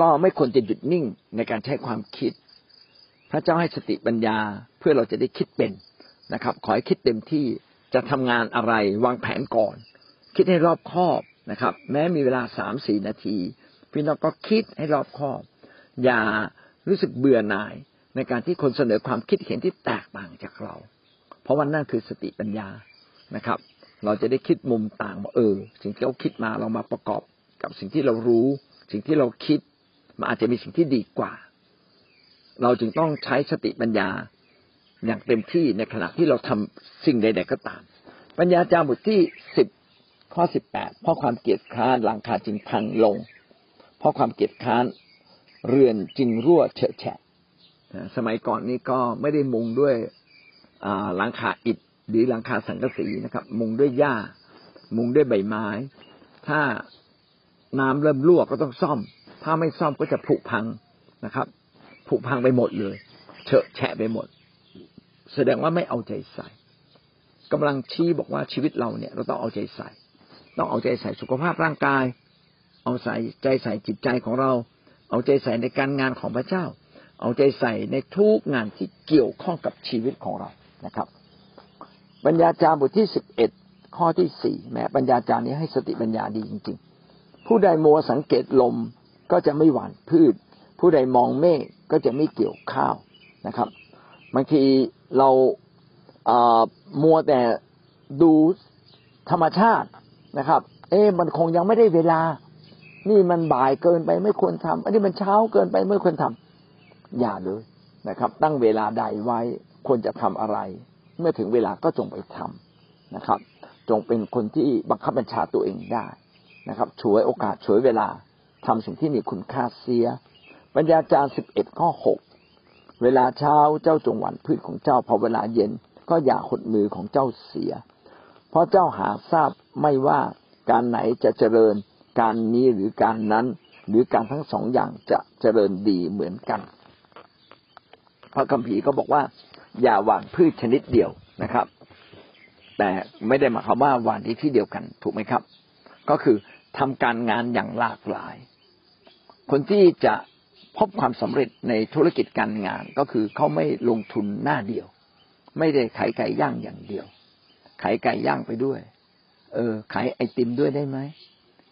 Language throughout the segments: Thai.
ก็ไม่ควรจะหยุดนิ่งในการใช้ความคิด พระเจ้าให้สติปัญญาเพื่อเราจะได้คิดเป็นนะครับ ขอให้คิดเต็มที่จะทำงานอะไรวางแผนก่อน คิดให้รอบคอบนะครับ แม้มีเวลาสามสี่นาทีพี่น้องก็คิดให้รอบคอบ อย่ารู้สึกเบื่อหน่ายในการที่คนเสนอความคิดเห็นที่แตกต่างจากเรา เพราะว่านั่นคือสติปัญญานะครับ เราจะได้คิดมุมต่างว่าเออ สิ่งที่เราคิดมาเรามาประกอบกับสิ่งที่เรารู้ สิ่งที่เราคิด มันอาจจะมีสิ่งที่ดีกว่า เราจึงต้องใช้สติปัญญาอย่างเต็มที่ในขณะที่เราทำสิ่งใดๆก็ตาม ปัญญาจาบทที่สิบข้อสิบแปดเพราะความเกียดคร้านหลังคาจึงพังลง เพราะความเกียดคร้านเรือนจึงรั่วเฉอะแฉะสมัยก่อนนี้ก็ไม่ได้มุงด้วยหลังคาอิฐหรือหลังคาสังกะสีนะครับ มุงด้วยหญ้า มุงด้วยใบไม้ ถ้าน้ำเริ่มรั่วก็ต้องซ่อม ถ้าไม่ซ่อมก็จะผุพังนะครับผุพังไปหมดเลยเฉอะแฉะไปหมด แสดงว่าไม่เอาใจใส่กำลังชี้บอกว่าชีวิตเราเนี่ย เราต้องเอาใจใส่ ต้องเอาใจใส่สุขภาพร่างกาย เอาใส่ใจใส่จิตใจของเรา เอาใจใส่ในการงานของพระเจ้า เอาใจใส่ในทุกงานที่เกี่ยวข้องกับชีวิตของเรานะครับปัญญาจารย์บทที่สิบเอ็ดข้อที่สี่แม้ปัญญาจารย์นี้ให้สติปัญญาดีจริง ๆ ผู้ใดมัวสังเกตลม ก็จะไม่หวานพืช ผู้ใดมองเมฆก็จะไม่เกี่ยวข้าวนะครับบางทีเรามัวแต่ดูธรรมชาตินะครับ เอ๊มันคงยังไม่ได้เวลา นี่มันบ่ายเกินไปไม่ควรทำอันนี้มันเช้าเกินไปไม่ควรทำอย่าเลยนะครับ ตั้งเวลาใดไว้ควรจะทำอะไร เมื่อถึงเวลาก็จงไปทำนะครับ จงเป็นคนที่บังคับบัญชาตัวเองได้นะครับช่วยโอกาสช่วยเวลา ทำสิ่งที่มีคุณค่าเสีย ปัญญาจารย์สิบเอ็ดข้อหกเวลาเช้าเจ้าจงหวันพืชของเจ้าพอเวลาเย็นก็อย่าหดมือของเจ้าเสีย เพราะเจ้าหาทราบไม่ว่าการไหนจะเจริญ การนี้หรือการนั้น หรือการทั้งสองอย่างจะเจริญดีเหมือนกัน พระคัมภีร์ก็บอกว่า อย่าหว่านพืชชนิดเดียวนะครับ แต่ไม่ได้หมายความว่าหว่านที่ที่เดียวกัน ถูกไหมครับ ก็คือทำการงานอย่างหลากหลาย คนที่จะพบความสำเร็จในธุรกิจการงาน ก็คือเขาไม่ลงทุนหน้าเดียว ไม่ได้ขายไก่ย่างอย่างเดียว ขายไก่ย่างไปด้วย เออ ขายไอติมด้วยได้ไหม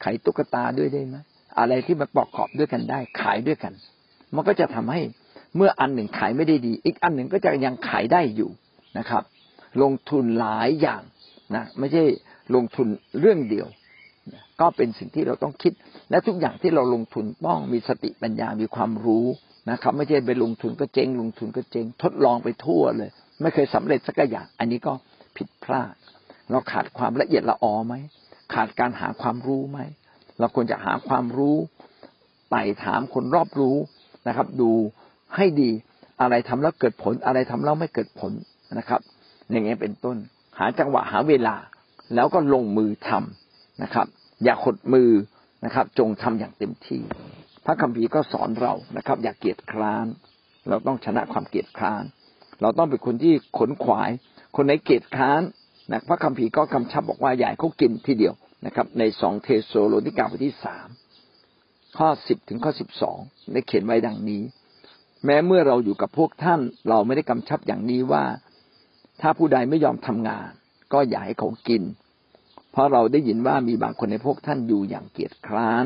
ขายตุ๊กตาด้วยได้ไหมอะไรที่มันประกอบด้วยกันได้ ขายด้วยกัน มันก็จะทำให้เมื่ออันหนึ่งขายไม่ได้ดี อีกอันหนึ่งก็จะยังขายได้อยู่นะครับ ลงทุนหลายอย่างนะไม่ใช่ลงทุนเรื่องเดียว ก็เป็นสิ่งที่เราต้องคิด และทุกอย่างที่เราลงทุนต้องมีสติปัญญามีความรู้นะครับ ไม่ใช่ไปลงทุนก็เจ๊งลงทุนก็เจ๊งทดลองไปทั่วเลย ไม่เคยสำเร็จสักอย่าง อันนี้ก็ผิดพลาด เราขาดความละเอียดละออไหมขาดการหาความรู้ไหมเราควรจะหาความรู้ไต่ถามคนรอบรู้นะครับ ดูให้ดีอะไรทำแล้วเกิดผลอะไรทำแล้วไม่เกิดผลนะครับ อย่างเงี้ยเป็นต้น หาจังหวะหาเวลา แล้วก็ลงมือทำ นะครับ อย่าขดมือนะครับ จงทำอย่างเต็มที่ พระคัมภีร์ก็สอนเรานะครับ อย่าเกียจคร้าน เราต้องชนะความเกียจคร้าน เราต้องเป็นคนที่ขนขวาย คนไหนเกียจคร้านนะพระคัมภีร์ก็กำชับบอกว่าอย่าเขากินทีเดียวนะครับ ในสองเทโซโลนิกาบทที่สามข้อสิบถึงข้อสิบสองได้เขียนไว้ดังนี้ แม้เมื่อเราอยู่กับพวกท่าน เราไม่ได้กำชับอย่างนี้ว่า ถ้าผู้ใดไม่ยอมทำงาน ก็อย่าให้เขากิน เพราะเราได้ยินว่ามีบางคนในพวกท่านอยู่อย่างเกียจคร้าน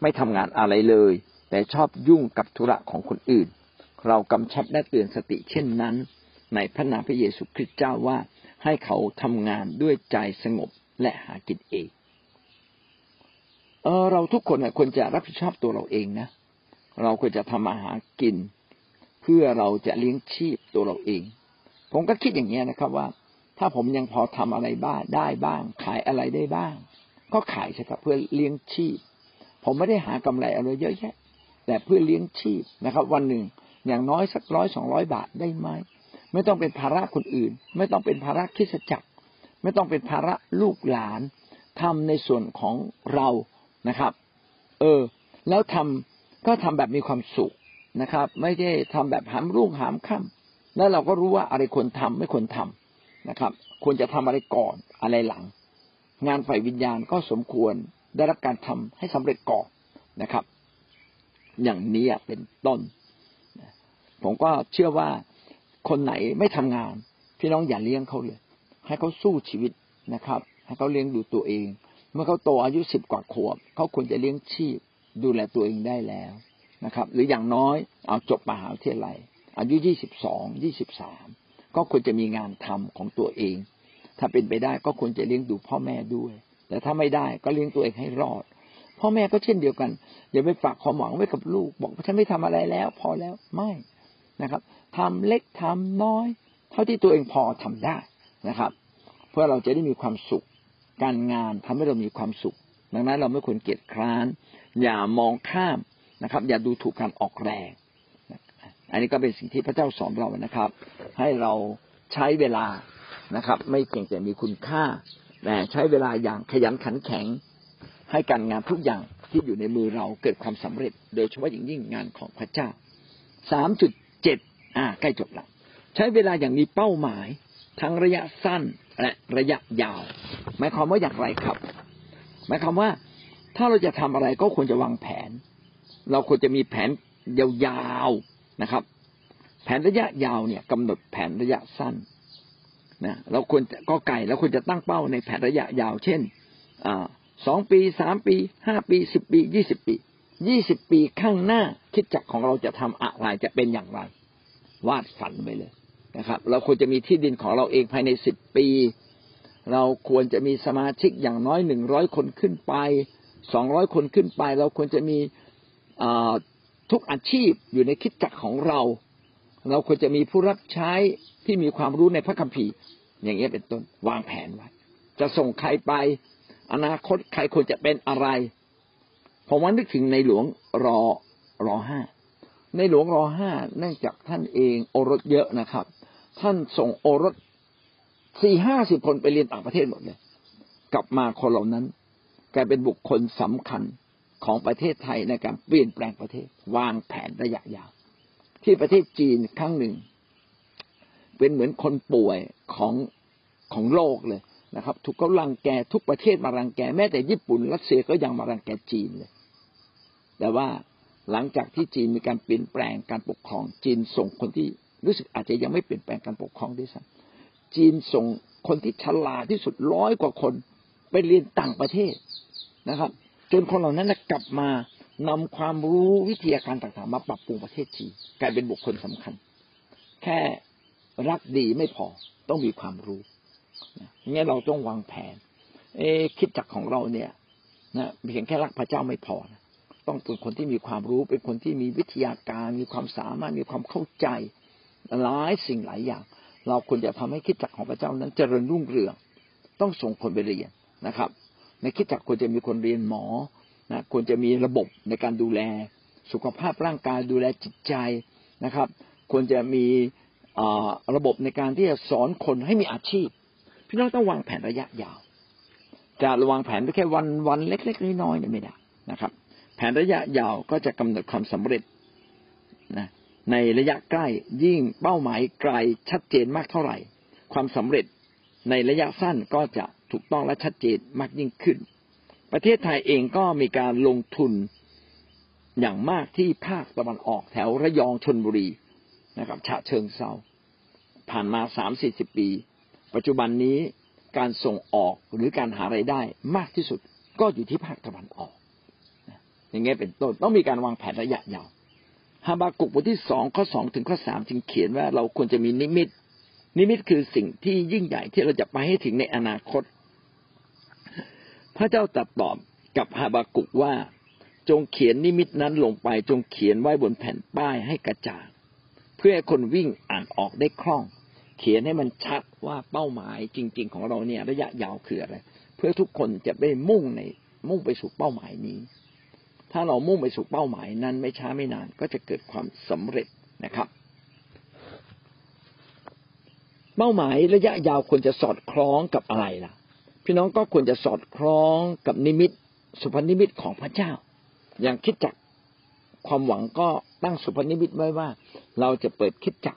ไม่ทำงานอะไรเลย แต่ชอบยุ่งกับธุระของคนอื่น เรากำชับและเตือนสติเช่นนั้น ในพระนามพระเยซูคริสต์เจ้าว่าให้เขาทำงานด้วยใจสงบและหากินเองเออเราทุกคนควรจะรับผิดชอบตัวเราเองนะ เราควรจะทำอาหารกิน เพื่อเราจะเลี้ยงชีพตัวเราเอง ผมก็คิดอย่างนี้นะครับว่า ถ้าผมยังพอทำอะไรบ้างได้บ้าง ขายอะไรได้บ้าง ก็ขายใช่ครับเพื่อเลี้ยงชีพ ผมไม่ได้หากำไรอะไรเยอะแยะ แต่เพื่อเลี้ยงชีพนะครับ วันหนึ่งอย่างน้อยสักร้อยสองร้อยบาทได้ไหมไม่ต้องเป็นภาระคนอื่น ไม่ต้องเป็นภาระคิดจักร ไม่ต้องเป็นภาระลูกหลานทำในส่วนของเรานะครับ เออ แล้วทำก็ทำแบบมีความสุขนะครับ ไม่ใช่ทำแบบหามรุ่งหามค่ำแล้วเราก็รู้ว่าอะไรควรทำไม่ควรทำ นะครับ ควรจะทำอะไรก่อนอะไรหลัง งานฝ่ายวิญญาณก็สมควรได้รับการทำให้สำเร็จก่อนนะครับ อย่างนี้เป็นต้น ผมก็เชื่อว่าคนไหนไม่ทำงาน พี่น้องอย่าเลี้ยงเขาเลย ให้เขาสู้ชีวิตนะครับ ให้เขาเลี้ยงดูตัวเอง เมื่อเขาโตอายุสิบกว่าขวบเขาควรจะเลี้ยงชีพ ดูแลตัวเองได้แล้วนะครับ หรืออย่างน้อยเอาจบมหาวิทยาลัย อายุยี่สิบสองยี่สิบสาม ก็ควรจะมีงานทำของตัวเอง ถ้าเป็นไปได้ก็ควรจะเลี้ยงดูพ่อแม่ด้วย แต่ถ้าไม่ได้ก็เลี้ยงตัวเองให้รอด พ่อแม่ก็เช่นเดียวกัน อย่าไปฝากความหวังไว้กับลูก บอกว่าฉันไม่ทำอะไรแล้ว พอแล้วไม่นะครับทำเล็กทำน้อย เท่าที่ตัวเองพอทำได้นะครับ เพื่อเราจะได้มีความสุข การงานทำให้เรามีความสุข ดังนั้นเราไม่ควรเกียจคร้าน อย่ามองข้ามนะครับ อย่าดูถูกการออกแรง อันนี้ก็เป็นสิ่งที่พระเจ้าสอนเรานะครับ ให้เราใช้เวลานะครับ ไม่เพียงแต่มีคุณค่าแต่ใช้เวลาอย่างขยันขันแข็ง ให้การงานทุกอย่างที่อยู่ในมือเราเกิดความสำเร็จ โดยเฉพาะอย่างยิ่งงานของพระเจ้าสามจุดเจ็ดอ่าใกล้จบละใช้เวลาอย่างมีเป้าหมาย ทั้งระยะสั้นและระยะยาว หมายความว่าอย่างไรครับ หมายความว่าถ้าเราจะทำอะไรก็ควรจะวางแผน เราควรจะมีแผนยาวๆ นะครับ แผนระยะยาวเนี่ยกำหนดแผนระยะสั้นนะเราควรก็ไก่เราควรจะตั้งเป้าในแผนระยะยาว เช่นสองปีสามปีห้าปีสิบปียี่สิบปียี่สิบปีข้างหน้าคิดจักของเราจะทำอะไรจะเป็นอย่างไร วาดฝันไปเลยนะครับ เราควรจะมีที่ดินของเราเองภายในสิบปี เราควรจะมีสมาชิกอย่างน้อยหนึ่งร้อยคนขึ้นไปสองร้อยคนขึ้นไป เราควรจะมี ทุกอาชีพอยู่ในคิดจักของเรา เราควรจะมีผู้รับใช้ที่มีความรู้ในพระคัมภีร์ อย่างนี้เป็นต้นวางแผนไว้ จะส่งใครไป อนาคตใครควรจะเป็นอะไร ผมว่านึกถึงในหลวงรอรอห้าในหลวงรอห้าเนื่องจากท่านเองโอรสเยอะนะครับ ท่านส่งโอรสสี่ห้าสิบคนไปเรียนต่างประเทศหมดเลย กลับมาคนเหล่านั้นกลายเป็นบุคคลสำคัญ ของประเทศไทยในการเปลี่ยนแปลงประเทศ วางแผนระยะยาว ที่ประเทศจีนครั้งหนึ่ง เป็นเหมือนคนป่วยของของโลกเลยนะครับ ถูกเขาลังแกทุกประเทศมารังแกแม้แต่ญี่ปุ่นรัสเซียก็ยังมารังแกจีนเลย แต่ว่าหลังจากที่จีนมีการเปลี่ยนแปลงการปกครอง จีนส่งคนที่รู้สึกอาจจะยังไม่เปลี่ยนแปลงการปกครองด้วยซ้ำจีนส่งคนที่ฉลาดที่สุดร้อยกว่าคนไปเรียนต่างประเทศนะครับ จนคนเหล่านั้นกลับมานำความรู้วิทยาการต่างๆ มาปรับปรุงประเทศจีนกลายเป็นบุคคลสำคัญ แค่รักดีไม่พอต้องมีความรู้เนี่ยเราต้องวางแผน เอคิดจักของเราเนี่ยนะเพียงแค่รักพระเจ้าไม่พอนะต้องเป็นคนที่มีความรู้เป็นคนที่มีวิทยาการมีความสามารถมีความเข้าใจหลายสิ่งหลายอย่าง เราควรจะทำให้คิดจักของพระเจ้านั้นเจริญรุ่งเรือง ต้องส่งคนไปเรียนนะครับ ในคิดจักควรจะมีคนเรียนหมอนะควรจะมีระบบในการดูแล สุขภาพร่างกายดูแลจิตใจนะครับ ควรจะมีระบบในการที่จะสอนคนให้มีอาชีพ พี่น้องต้องวางแผนระยะยาว จะวางแผนแค่วันวันเล็ก ๆ น้อยๆเนี่ยไม่ได้นะครับ แผนระยะยาวก็จะกำหนดความสำเร็จนะในระยะใกล้ยิ่งเป้าหมายไกลชัดเจนมากเท่าไหร่ ความสำเร็จในระยะสั้นก็จะ ถูกต้องและชัดเจนมากยิ่งขึ้น ประเทศไทยเองก็มีการลงทุนอย่างมากที่ภาคตะวันออกแถวระยองชนบุรีนะครับฉะเชิงเซาผ่านมาสามสี่สิบปี ปัจจุบันนี้การส่งออกหรือการหาไรายได้มากที่สุด ก็อยู่ที่ภาคตะวันออก อย่างเงี้ยเป็นต้นต้องมีการวางแผนระยะยาวฮาบากุกบทที่สองข้อสองถึงข้อสามจึงเขียนว่าเราควรจะมีนิมิต นิมิตคือสิ่งที่ยิ่งใหญ่ที่เราจะไปให้ถึงในอนาคต พระเจ้าตรัสตอบกับฮาบากุกว่า จงเขียนนิมิตนั้นลงไป จงเขียนไว้บนแผ่นป้ายให้กระจ่างเพื่อให้คนวิ่งอ่านออกได้คล่อง เขียนให้มันชัดว่าเป้าหมายจริง ๆ ของเราเนี่ย ระยะยาวคืออะไรเพื่อทุกคนจะได้มุ่งในมุ่งไปสู่เป้าหมายนี้ ถ้าเรามุ่งไปสู่เป้าหมายนั้นไม่ช้าไม่นาน ก็จะเกิดความสำเร็จนะครับ เป้าหมายระยะยาวควรจะสอดคล้องกับอะไรล่ะ พี่น้องก็ควรจะสอดคล้องกับนิมิต สุพนิมิตของพระเจ้า อย่างคิดจักความหวังก็ตั้งสุพนิมิตไว้ว่า เราจะเปิดคิดจัก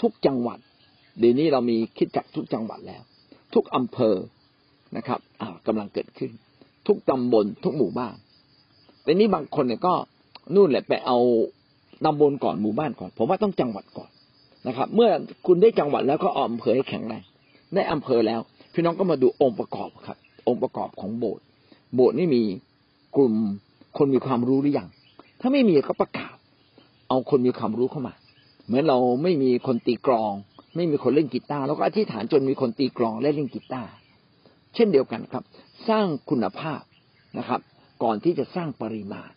ทุกจังหวัดเดี๋ยวนี้เรามีคิดจักทุกจังหวัดแล้ว ทุกอำเภอนะครับอ่ากำลังเกิดขึ้น ทุกตำบลทุกหมู่บ้านแต่นี้บางคนเนี่ยก็นู่นแหละไปเอาตำบลก่อนหมู่บ้านก่อน ผมว่าต้องจังหวัดก่อนนะครับ เมื่อคุณได้จังหวัดแล้วก็ออมเภอให้แข็งแรงได้อำเภอแล้ว พี่น้องก็มาดูองค์ประกอบครับ องค์ประกอบของโบสถ์โบสถ์นี่มีกลุ่มคนมีความรู้หรือยังถ้าไม่มีก็ประกาศ เอาคนมีความรู้เข้ามา เหมือนเราไม่มีคนตีกลอง ไม่มีคนเล่นกีตาร์เราก็อธิษฐานจนมีคนตีกลองและเล่นกีตาร์เช่นเดียวกันครับ สร้างคุณภาพนะครับ ก่อนที่จะสร้างปริมาณ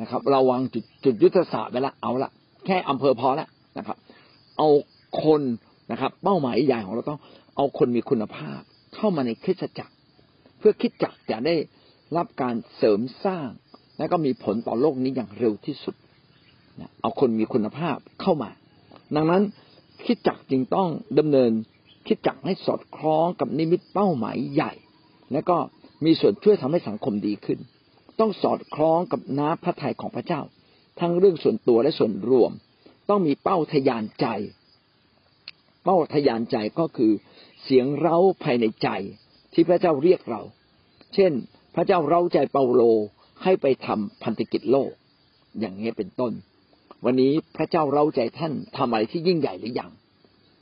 นะครับ เราวางจุดจุดยุทธศาสตร์ไปละเอาละแค่อำเภอพอล้วนะครับ เอาคนนะครับ เป้าหมายใหญ่ของเราต้อง เอาคนมีคุณภาพเข้ามาในคริสตจักร เพื่อคริสตจักรจะได้รับการเสริมสร้าง และก็มีผลต่อโลกนี้อย่างเร็วที่สุดเอาคนมีคุณภาพเข้ามา ดังนั้นคิดจักจึงต้องดำเนินคิดจักให้สอดคล้องกับนิมิตเป้าหมายใหญ่ และก็มีส่วนช่วยทำให้สังคมดีขึ้น ต้องสอดคล้องกับน้ำพระทัยของพระเจ้า ทั้งเรื่องส่วนตัวและส่วนรวม ต้องมีเป้าทยานใจ เป้าทยานใจก็คือ เสียงเร้าภายในใจที่พระเจ้าเรียกเรา เช่น พระเจ้าเร้าใจเปาโลให้ไปทำพันธกิจโลก อย่างนี้เป็นต้น วันนี้พระเจ้าเร้าใจท่านทำอะไรที่ยิ่งใหญ่หรือยัง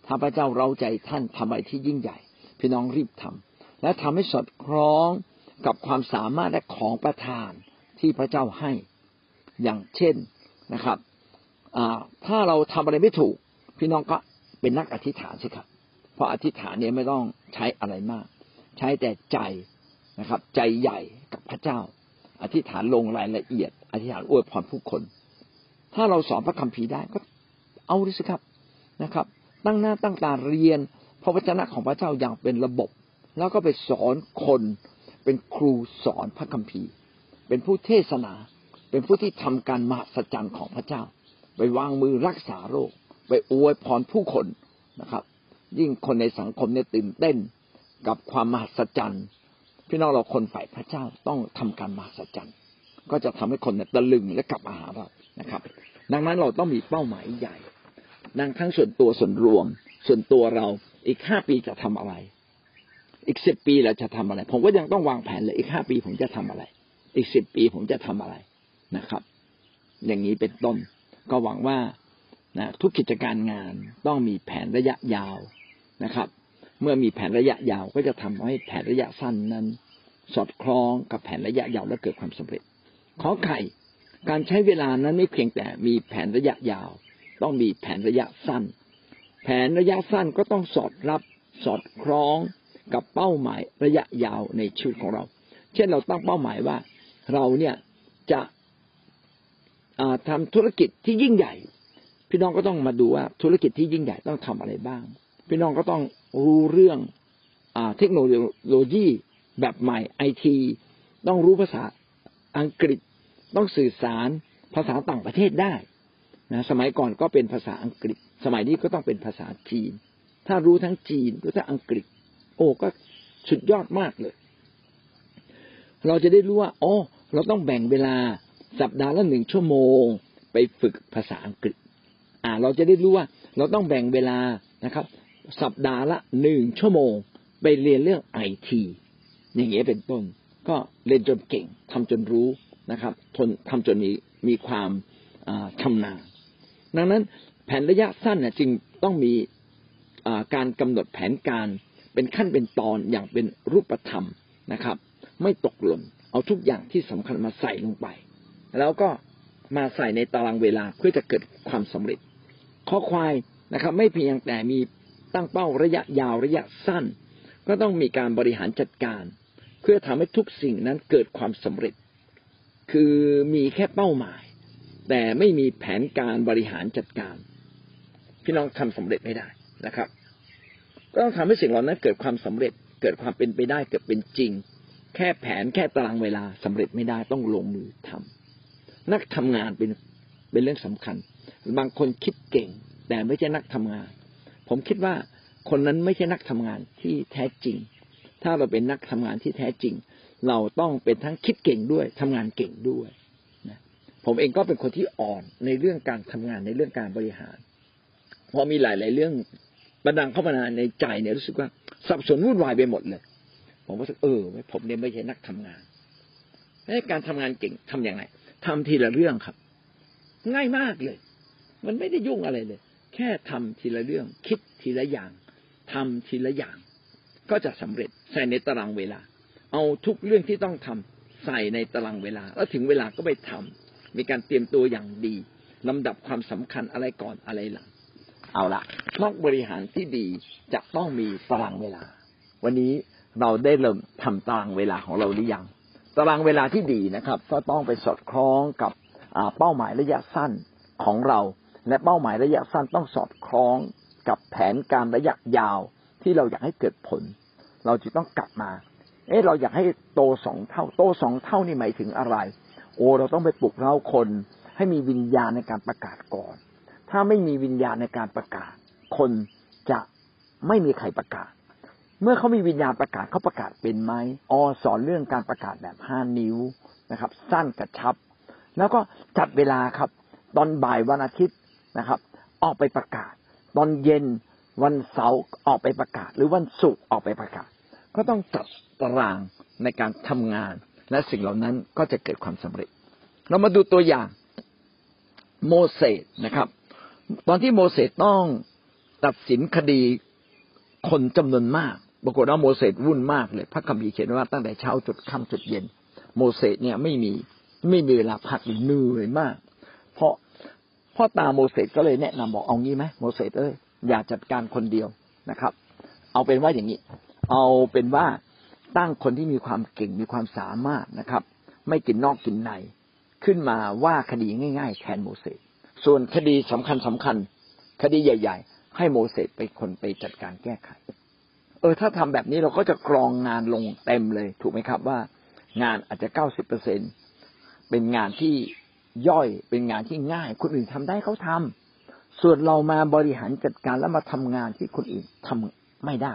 ถ้าพระเจ้าเร้าใจท่านทำอะไรที่ยิ่งใหญ่ พี่น้องรีบทำและทำให้สอดคล้องกับความสามารถและของประทานที่พระเจ้าให้ อย่างเช่นนะครับถ้าเราทำอะไรไม่ถูก พี่น้องก็เป็นนักอธิษฐานสิครับ เพราะอธิษฐานเนี่ยไม่ต้องใช้อะไรมาก ใช้แต่ใจนะครับ ใจใหญ่กับพระเจ้า อธิษฐานลงรายละเอียด อธิษฐานอวยพรผู้คน ถ้าเราสอนพระคัมภีร์ได้ก็เอาดิสิครับนะครับ ตั้งหน้าตั้งตาเรียน พระวจนะของพระเจ้าอย่างเป็นระบบ แล้วก็ไปสอนคนเป็นครูสอนพระคัมภีร์ เป็นผู้เทศนา เป็นผู้ที่ทำการมหัศจรรย์ของพระเจ้า ไปวางมือรักษาโรค ไปอวยพรผู้คนนะครับ ยิ่งคนในสังคมเนี่ยตื่นเต้นกับความมหัศจรรย์พี่น้องเราคนฝ่ายพระเจ้าต้องทำการมหัศจรรย์ก็จะทำให้คนเนี่ยตะลึงและกลับมาหาเรานะครับ ดังนั้นเราต้องมีเป้าหมายใหญ่ดังทั้งส่วนตัวส่วนรวม ส่วนตัวเราอีกห้าปีจะทำอะไร อีกสิบปีเราจะทำอะไร ผมก็ยังต้องวางแผนเลยอีกห้าปีผมจะทำอะไร อีกสิบปีผมจะทำอะไรนะครับ อย่างนี้เป็นต้น ก็หวังว่านะทุกกิจการงานต้องมีแผนระยะยาว นะครับ เมื่อมีแผนระยะยาวก็จะทำให้แผนระยะสั้นนั้น สอดคล้องกับแผนระยะยาวและเกิดความสำเร็จ ขอไข่การใช้เวลานั้นไม่เพียงแต่มีแผนระยะยาว ต้องมีแผนระยะสั้น แผนระยะสั้นก็ต้องสอดรับสอดคล้องกับเป้าหมายระยะยาวในชีวิตของเรา เช่นเราตั้งเป้าหมายว่าเราเนี่ยจะทำธุรกิจที่ยิ่งใหญ่ พี่น้องก็ต้องมาดูว่าธุรกิจที่ยิ่งใหญ่ต้องทำอะไรบ้าง พี่น้องก็ต้องรู้เรื่องอเทคโนโลยีแบบใหม่ไอทีต้องรู้ภาษาอังกฤษต้องสื่อสารภาษาต่างประเทศได้นะสมัยก่อนก็เป็นภาษาอังกฤษ สมัยนี้ก็ต้องเป็นภาษาจีน ถ้ารู้ทั้งจีนรู้ทั้งอังกฤษ โอ้ก็สุดยอดมากเลย เราจะได้รู้ว่าอ๋อเราต้องแบ่งเวลาสัปดาห์ละหนึ่งชั่วโมง ไปฝึกภาษาอังกฤษ อ่า เราจะได้รู้ว่าเราต้องแบ่งเวลานะครับ สัปดาห์ละหนึ่งชั่วโมง ไปเรียนเรื่องไอทีอย่างเงี้ยเป็นต้น ก็เรียนจนเก่งทำจนรู้นะครับทนทำจนมีมีความชำนาญดังนั้นแผนระยะสั้นเนี่ยจึงต้องมีการกำหนดแผนการเป็นขั้นเป็นตอนอย่างเป็นรูปธรรมนะครับ ไม่ตกหล่นเอาทุกอย่างที่สำคัญมาใส่ลงไป แล้วก็มาใส่ในตารางเวลาเพื่อจะเกิดความสำเร็จข้อควายนะครับ ไม่เพียงแต่มี ตั้งเป้าระยะยาวระยะสั้น ก็ต้องมีการบริหารจัดการ เพื่อทำให้ทุกสิ่งนั้นเกิดความสำเร็จ คือมีแค่เป้าหมาย แต่ไม่มีแผนการบริหารจัดการ พี่น้องทำสำเร็จไม่ได้นะครับ ก็ต้องทำให้สิ่งเหล่านั้นเกิดความสำเร็จ เกิดความเป็นไปได้เกิดเป็นจริง แค่แผนแค่ตารางเวลาสำเร็จไม่ได้ต้องลงมือทำนักทำงานเป็นเป็นเรื่องสำคัญ บางคนคิดเก่ง แต่ไม่ใช่นักทำงาน ผมคิดว่าคนนั้นไม่ใช่นักทำงานที่แท้จริง ถ้าเราเป็นนักทำงานที่แท้จริง เราต้องเป็นทั้งคิดเก่งด้วยทำงานเก่งด้วยนะผมเองก็เป็นคนที่อ่อนในเรื่องการทำงานในเรื่องการบริหาร พอมีหลาย ๆ เรื่องบันดังเข้ามาในใจเนี่ยรู้สึกว่าสับสนวุ่นวายไปหมดเลย ผมก็รู้สึกเออผมเนี่ยไม่ใช่นักทำงานการทำงานเก่งทํำยังไงทำทีละเรื่องครับ ง่ายมากเลย มันไม่ได้ยุ่งอะไรเลย แค่ทำทีละเรื่อง คิดทีละอย่างทำทีละอย่าง ก็จะสำเร็จใส่ในตารางเวลา เอาทุกเรื่องที่ต้องทำใส่ในตารางเวลา แล้วถึงเวลาก็ไปทำมีการเตรียมตัวอย่างดีลำดับความสำคัญอะไรก่อนอะไรหลังเอาละนักบริหารที่ดีจะต้องมีตารางเวลา วันนี้เราได้เริ่มทำตารางเวลาของเราหรือยัง ตารางเวลาที่ดีนะครับ ก็ต้องไปสอดคล้องกับเป้าหมายระยะสั้นของเรา และเป้าหมายระยะสั้นต้องสอดคล้องกับแผนการระยะยาวที่เราอยากให้เกิดผล เราจะต้องกลับมา เอ๊ะเราอยากให้โตสองเท่า โตสองเท่านี่หมายถึงอะไร โอ้เราต้องไปปลุกเราคน ให้มีวิญญาณในการประกาศก่อน ถ้าไม่มีวิญญาณในการประกาศ คนจะไม่มีใครประกาศ เมื่อเขามีวิญญาณประกาศเขาประกาศเป็นไหมอสอนเรื่องการประกาศแบบห้านิ้วนะครับ สั้นกระชับ แล้วก็จัดเวลาครับ ตอนบ่ายวันอาทิตย์ นะครับ ออกไปประกาศ ตอนเย็นวันเสาร์ออกไปประกาศ หรือวันศุกร์ออกไปประกาศ ก็ต้องจัดตารางในการทำงาน และสิ่งเหล่านั้นก็จะเกิดความสำเร็จ เรามาดูตัวอย่างโมเสสนะครับ ตอนที่โมเสสต้องตัดสินคดีคนจำนวนมากปรากฏว่าโมเสสวุ่นมากเลย พระคัมภีร์เขียนว่าตั้งแต่เช้าจุดค่ำจุดเย็น โมเสสเนี่ยไม่มีไม่มีเวลาพักเหนื่อยมาก พ่อตาโมเสสก็เลยแนะนำบอกเอางี้ไหมโมเสสเอ้ยอย่าจัดการคนเดียวนะครับ เอาเป็นว่าอย่างนี้ เอาเป็นว่าตั้งคนที่มีความเก่งมีความสามารถนะครับ ไม่กินนอกกินใน ขึ้นมาว่าคดีง่าย ๆ แทนโมเสสส่วนคดีสำคัญสำคัญ คดีใหญ่ ๆ ให้โมเสสไปคนไปจัดการแก้ไข เออ ถ้าทำแบบนี้เราก็จะกรองงานลงเต็มเลย ถูกไหมครับว่า งานอาจจะเก้าสิบเปอร์เซ็นเป็นงานที่ ย่อยเป็นงานที่ง่าย คนอื่นทำได้เขาทำส่วนเรามาบริหารจัดการแล้วมาทำงานที่คนอื่นทำไม่ได้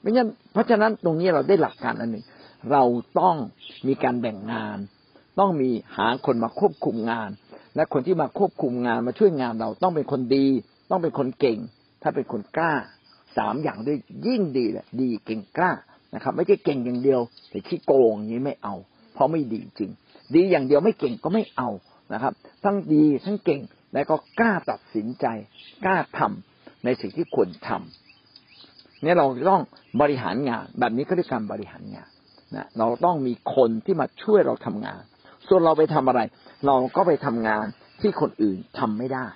ไม่งั้นเพราะฉะนั้นตรงนี้เราได้หลักการอันหนึ่ง เราต้องมีการแบ่งงาน ต้องมีหาคนมาควบคุมงาน และคนที่มาควบคุมงานมาช่วยงานเราต้องเป็นคนดี ต้องเป็นคนเก่ง ถ้าเป็นคนกล้าสามอย่างด้วยยิ่งดีแหละดีเก่งกล้านะครับ ไม่ใช่เก่งอย่างเดียว แต่ขี้โกงอย่างนี้ไม่เอา เพราะไม่ดีจริง ดีอย่างเดียวไม่เก่งก็ไม่เอา นะครับ ทั้งดีทั้งเก่งและก็กล้าตัดสินใจ กล้าทำในสิ่งที่ควรทำเนี่ยเราต้องบริหารงาน แบบนี้ก็เรียกการบริหารงานนะเราต้องมีคนที่มาช่วยเราทำงาน ส่วนเราไปทำอะไร เราก็ไปทำงานที่คนอื่นทำไม่ได้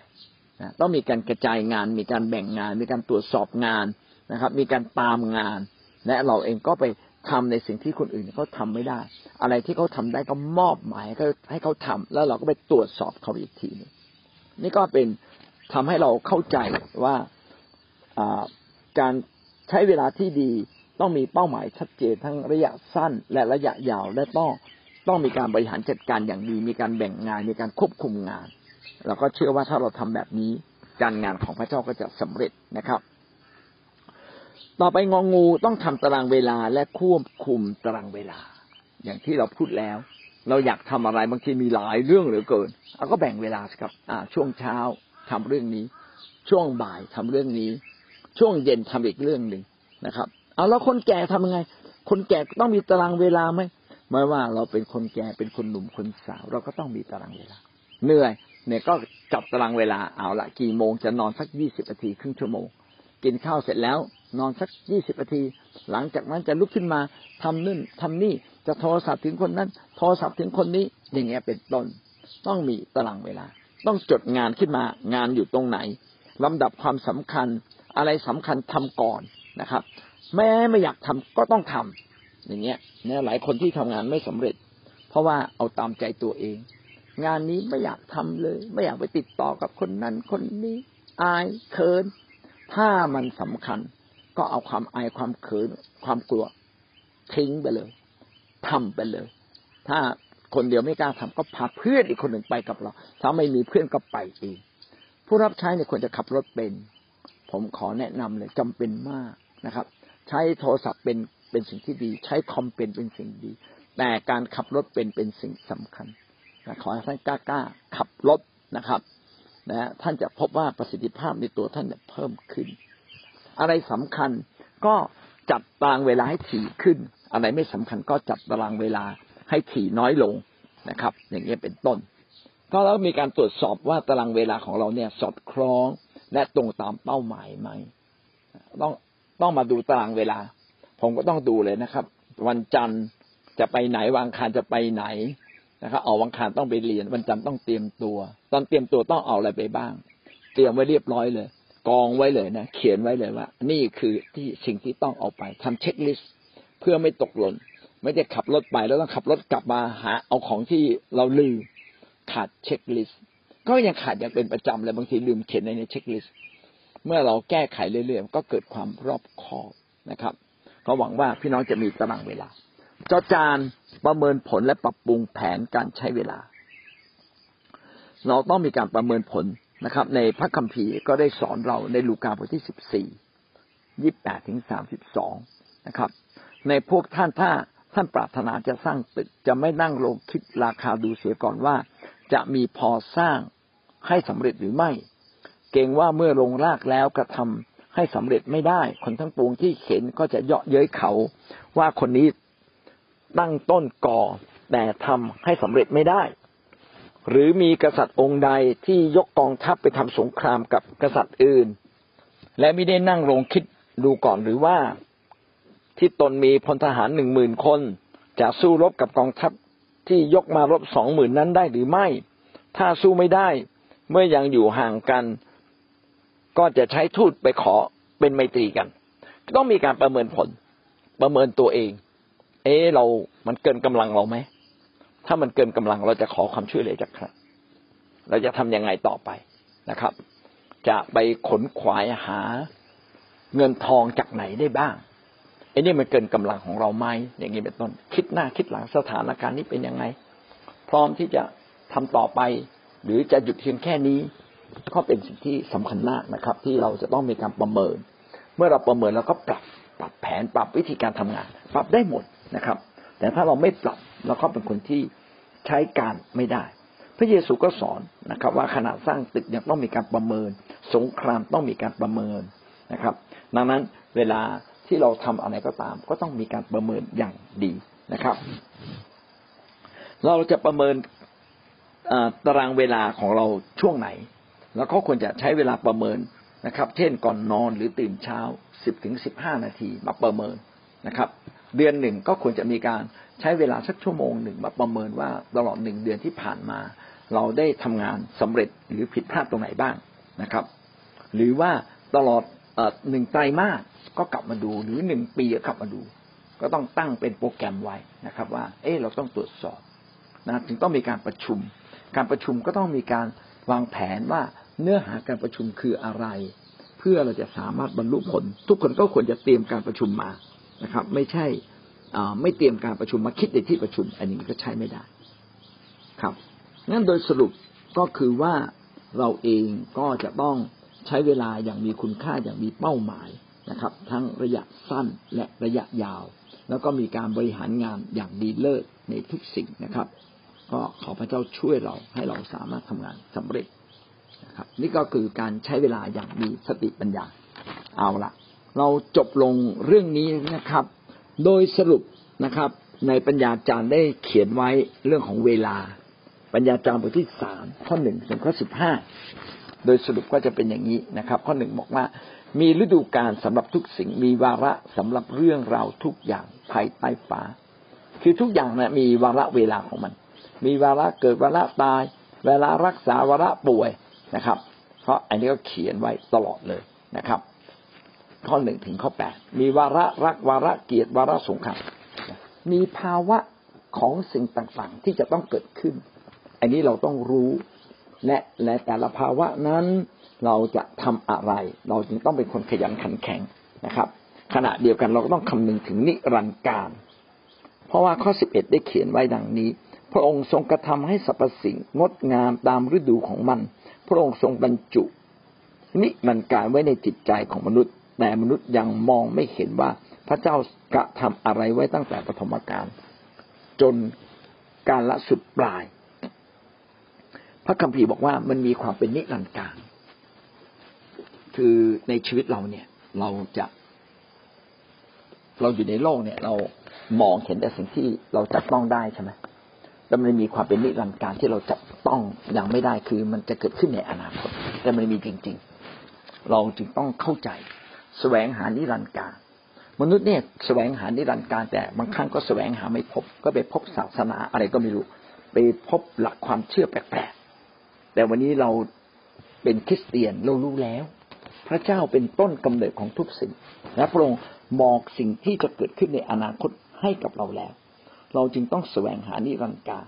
นะต้องมีการกระจายงาน มีการแบ่งงาน มีการตรวจสอบงานนะครับ มีการตามงาน และเราเองก็ไป ทำในสิ่งที่คนอื่นเขาทาไม่ได้ อะไรที่เขาทาได้ก็มอบหมายให้ให้เขาทำแล้วเราก็ไปตรวจสอบเขาอีกทีนึงนี่ก็เป็นทำให้เราเข้าใจว่าการใช้เวลาที่ดีต้องมีเป้าหมายชัดเจนทั้งระยะสั้น และระยะยาวและต้องต้องมีการบริหารจัดการอย่างดี มีการแบ่งงาน มีการควบคุมงาน เราก็เชื่อว่าถ้าเราทำแบบนี้การงานของพระเจ้าก็จะสำเร็จนะครับ ต่อไปงองูต้องทำตารางเวลาและควบคุมตารางเวลา อย่างที่เราพูดแล้ว เราอยากทำอะไรบางทีมีหลายเรื่องเหลือเกินเราก็แบ่งเวลาครับ อ่า ช่วงเช้าทำเรื่องนี้ ช่วงบ่ายทำเรื่องนี้ ช่วงเย็นทำอีกเรื่องหนึ่งนะครับ เอาแล้วคนแก่ทำยังไง คนแก่ต้องมีตารางเวลาไหมไม่ว่าเราเป็นคนแก่เป็นคนหนุ่มคนสาว เราก็ต้องมีตารางเวลา เหนื่อยเนี่ยก็จับตารางเวลาเอาละกี่โมงจะนอนสักยี่สิบนาทีครึ่งชั่วโมง กินข้าวเสร็จแล้ว นอนสักยี่สิบนาที หลังจากนั้นจะลุกขึ้นมาทำนู่นทำนี่จะโทรศัพท์ถึงคนนั้น โทรศัพท์ถึงคนนี้ อย่างเงี้ยเป็นต้นต้องมีตารางเวลา ต้องจดงานขึ้นมางานอยู่ตรงไหนลำดับความสำคัญ อะไรสำคัญทำก่อนนะครับ แม้ไม่อยากทำก็ต้องทำอย่างเงี้ยเนี่ยหลายคนที่ทำงานไม่สำเร็จ เพราะว่าเอาตามใจตัวเอง งานนี้ไม่อยากทำเลย ไม่อยากไปติดต่อกับคนนั้นคนนี้ อายเขิน ถ้ามันสำคัญก็เอาความอายความเขินความกลัวทิ้งไปเลยทำไปเลย ถ้าคนเดียวไม่กล้าทำก็พาเพื่อนอีกคนหนึ่งไปกับเรา ถ้าไม่มีเพื่อนก็ไปเองผู้รับใช้เนี่ยควรจะขับรถเป็น ผมขอแนะนำเลยจำเป็นมากนะครับ ใช้โทรศัพท์เป็นเป็นสิ่งที่ดี ใช้คอมเป็นเป็นสิ่งดี แต่การขับรถเป็นเป็นสิ่งสำคัญขอให้ท่านกล้าๆขับรถนะครับ นะท่านจะพบว่าประสิทธิภาพในตัวท่านจะเพิ่มขึ้น อะไรสำคัญก็จัดตารางเวลาให้ถี่ขึ้น อะไรไม่สำคัญก็จัดตารางเวลาให้ถี่น้อยลงนะครับ อย่างเงี้ยเป็นต้นถ้าเรามีการตรวจสอบว่าตารางเวลาของเราเนี่ยสอดคล้องและตรงตามเป้าหมายไหมต้องต้องมาดูตารางเวลา ผมก็ต้องดูเลยนะครับ วันจันทร์จะไปไหนวันอังคารจะไปไหน นะครับเอาวังคารต้องไปเรียนวันจันทร์ต้องเตรียมตัว ตอนเตรียมตัวต้องเอาอะไรไปบ้าง เตรียมไว้เรียบร้อยเลย กองไว้เลยนะเขียนไว้เลยว่า นี่คือที่สิ่งที่ต้องเอาไปทำเช็คลิสต์เพื่อไม่ตกหล่นไม่ได้ขับรถไปแล้วต้องขับรถกลับมาหา เอาของที่เราลืมขาด checklist ก็ยังขาดอย่างเป็นประจำเลยบางทีลืมเขียนในใน checklist เมื่อเราแก้ไขเรื่อยๆก็เกิดความรอบคอบนะครับ ก็หวังว่าพี่น้องจะมีตารางเวลา จอจานประเมินผลและปรับปรุงแผนการใช้เวลา เราต้องมีการประเมินผลนะครับ ในพระคัมภีร์ก็ได้สอนเราในลูกาบทที่สิบสี่ยี่แปดถึงสามสิบสองนะครับ ในพวกท่านถ้าท่านปรารถนาจะสร้างตึกจะไม่นั่งลงคิดราคาดูเสียก่อนว่า จะมีพอสร้างให้สำเร็จหรือไม่ เกรงว่าเมื่อลงรากแล้วกระทำให้สำเร็จไม่ได้ คนทั้งปวงที่เห็นก็จะเยาะเย้ยเขาว่าคนนี้ ตั้งต้นก่อ แต่ทำให้สำเร็จไม่ได้ หรือมีกษัตริย์องค์ใดที่ยกกองทัพไปทำสงครามกับกษัตริย์อื่น และไม่ได้นั่งลงคิดดูก่อนหรือว่าที่ตนมีพลทหารหนึ่งหมื่นคน จะสู้รบกับกองทัพที่ยกมารบสองหมื่นนั้นได้หรือไม่ ถ้าสู้ไม่ได้ เมื่อยังอยู่ห่างกัน ก็จะใช้ทูตไปขอเป็นไมตรีกัน ต้องมีการประเมินผล ประเมินตัวเอง เอ๊เรา มันเกินกำลังเราไหม ถ้ามันเกินกำลังเราจะขอความช่วยเหลือจากใคร เราจะทํำยังไงต่อไปนะครับ จะไปขนขวายหาเงินทองจากไหนได้บ้างไอ้นี่มันเกินกำลังของเราไหมอย่างนี้เป็นต้น คิดหน้าคิดหลังสถานการณ์นี้เป็นยังไง พร้อมที่จะทำต่อไป หรือจะหยุดเพียงแค่นี้ ก็เป็นสิ่งที่สำคัญมากนะครับ ที่เราจะต้องมีการประเมิน เมื่อเราประเมินแล้วก็ปรับปรับแผนปรับวิธีการทำงาน ปรับได้หมด นะครับ แต่ถ้าเราไม่ปรับเราก็เป็นคนที่ใช้การไม่ได้ พระเยซูก็สอนนะครับ ว่าขณะสร้างตึกยังต้องมีการประเมิน สงครามต้องมีการประเมินนะครับ ดังนั้นเวลาที่เราทำอะไรก็ตาม ก็ต้องมีการประเมินอย่างดีนะครับ เราจะประเมินตารางเวลาของเราช่วงไหน แล้วก็ควรจะใช้เวลาประเมินนะครับ เช่นก่อนนอนหรือตื่นเช้าสิบถึงสิบห้านาทีมาประเมินนะครับ เดือนหนึ่งก็ควรจะมีการใช้เวลาสักชั่วโมงหนึ่งมาประเมินว่าตลอดหนึ่งเดือนที่ผ่านมา เราได้ทำงานสำเร็จหรือผิดพลาดตรงไหนบ้างนะครับ หรือว่าตลอดหนึ่งไตรมาสก็กลับมาดูหรือหนึ่งปีก็กลับมาดู ก็ต้องตั้งเป็นโปรแกรมไว้นะครับ ว่า เออเราต้องตรวจสอบนะถึงต้องมีการประชุม การประชุมก็ต้องมีการวางแผนว่าเนื้อหาการประชุมคืออะไร เพื่อเราจะสามารถบรรลุผล ทุกคนก็ควรจะเตรียมการประชุมมา นะครับ ไม่ใช่ไม่เตรียมการประชุมมาคิดในที่ประชุม อันนี้ก็ใช้ไม่ได้ ครับงั้นโดยสรุปก็คือว่าเราเองก็จะต้องใช้เวลาอย่างมีคุณค่าอย่างมีเป้าหมายนะครับ ทั้งระยะสั้นและระยะยาว แล้วก็มีการบริหารงานอย่างดีเลิศในทุกสิ่งนะครับ ก็ขอพระเจ้าช่วยเราให้เราสามารถทำงานสำเร็จนะครับ นี่ก็คือการใช้เวลาอย่างมีสติปัญญาเอาละ เราจบลงเรื่องนี้นะครับ โดยสรุปนะครับ ในปัญญาจารย์ได้เขียนไว้เรื่องของเวลา ปัญญาจารย์บทที่สามข้อหนึ่งถึงข้อสิบห้าโดยสรุปก็จะเป็นอย่างนี้นะครับ ข้อหนึ่งบอกว่า มีฤดูกาลสำหรับทุกสิ่งมีวาระสำหรับเรื่องราวทุกอย่างภายใต้ฟ้า คือทุกอย่างนะมีวาระเวลาของมัน มีวาระเกิดวาระตาย เวลารักษาวาระป่วยนะครับ เพราะอันนี้ก็เขียนไว้ตลอดเลยนะครับ ข้อหนึ่งถึงข้อแปดมีวาระรักวาระเกียรติวาระสงครามมีภาวะของสิ่งต่างๆ ที่จะต้องเกิดขึ้น อันนี้เราต้องรู้และและแต่ละภาวะนั้นเราจะทำอะไร เราจึงต้องเป็นคนขยันขันแข็งนะครับ ขณะเดียวกันเราก็ต้องคำนึงถึงนิรันดร์การ เพราะว่าข้อสิบเอ็ดได้เขียนไว้ดังนี้ พระองค์ทรงกระทำให้สรรพสิ่งงดงามตามฤดูของมัน พระองค์ทรงบรรจุนิรันดร์การไว้ในจิตใจของมนุษย์ แต่มนุษย์ยังมองไม่เห็นว่าพระเจ้ากระทำอะไรไว้ตั้งแต่ปฐมกาลจนการละสุดปลาย พระคัมภีร์บอกว่ามันมีความเป็นนิรันดร์การคือในชีวิตเราเนี่ย เราจะเราอยู่ในโลกเนี่ย เรามองเห็นแต่สิ่งที่เราจับต้องได้ใช่ไหมแต่มันมีความเป็นนิรันดร์การที่เราจับต้องยังไม่ได้คือมันจะเกิดขึ้นในอนาคต แต่มันมีจริง ๆ เราจึงต้องเข้าใจ แสวงหานิรันดร์การมนุษย์เนี่ยแสวงหานิรันดร์การแต่บางครั้งก็แสวงหาไม่พบ ก็ไปพบศาสนาอะไรก็ไม่รู้ ไปพบหลักความเชื่อแปลกๆแต่วันนี้เราเป็นคริสเตียนเรารู้แล้ว พระเจ้าเป็นต้นกำเนิดของทุกสิ่ง และพระองค์มองสิ่งที่จะเกิดขึ้นในอนาคตให้กับเราแล้ว เราจึงต้องแสวงหานิรันดร์การ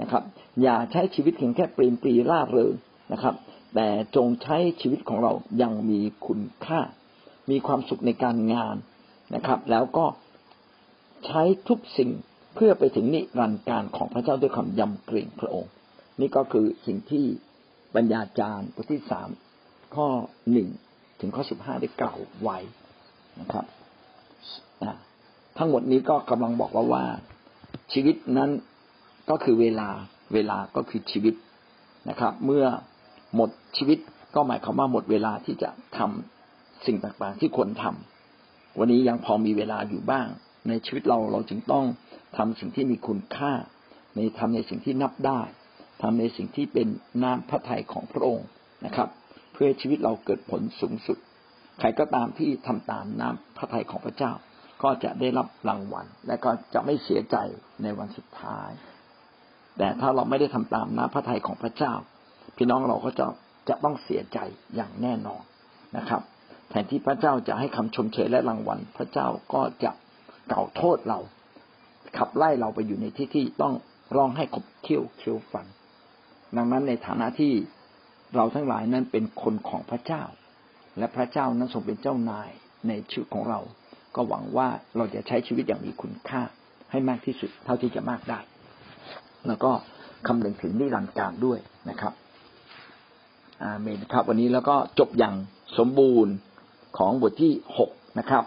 นะครับ อย่าใช้ชีวิตเพียงแค่ปรีมปรีล่าเริงนะครับ แต่จงใช้ชีวิตของเรายังมีคุณค่า มีความสุขในการงานนะครับ แล้วก็ใช้ทุกสิ่งเพื่อไปถึงนิรันดร์การของพระเจ้าด้วยความยำเกรงพระองค์ นี่ก็คือสิ่งที่ปัญญาจารย์บทที่สามข้อหนึ่งถึงข้อสิบห้าได้กล่าวไว้นะครับทั้งหมดนี้ก็กำลังบอกว่าว่าชีวิตนั้นก็คือเวลาเวลาก็คือชีวิตนะครับ เมื่อหมดชีวิตก็หมายความว่าหมดเวลาที่จะทำ สิ่งต่างๆ ที่ควรทำวันนี้ยังพอมีเวลาอยู่บ้าง ในชีวิตเราเราจึงต้องทำสิ่งที่มีคุณค่า ในทำในสิ่งที่นับได้ทำในสิ่งที่เป็นน้ำพระทัยของพระองค์นะครับ เพื่อชีวิตเราเกิดผลสูงสุด ใครก็ตามที่ทำตามน้ำพระทัยของพระเจ้า ก็จะได้รับรางวัล และก็จะไม่เสียใจในวันสุดท้าย แต่ถ้าเราไม่ได้ทำตามน้ำพระทัยของพระเจ้า พี่น้องเราก็จะจะต้องเสียใจอย่างแน่นอนนะครับ แทนที่พระเจ้าจะให้คำชมเชยและรางวัล พระเจ้าก็จะเก่าโทษเรา ขับไล่เราไปอยู่ในที่ที่ต้องร้องให้ขบเคี้ยวเคี้ยวฟัน ดังนั้นในฐานะที่เราทั้งหลายนั้นเป็นคนของพระเจ้า และพระเจ้านั้นทรงเป็นเจ้านายในชีวิตของเรา ก็หวังว่าเราจะใช้ชีวิตอย่างมีคุณค่าให้มากที่สุดเท่าที่จะมากได้ แล้วก็คำนึงถึงนิรันดร์การด้วยนะครับอาเมนครับ วันนี้แล้วก็จบอย่างสมบูรณ์ ของบทที่หกนะครับ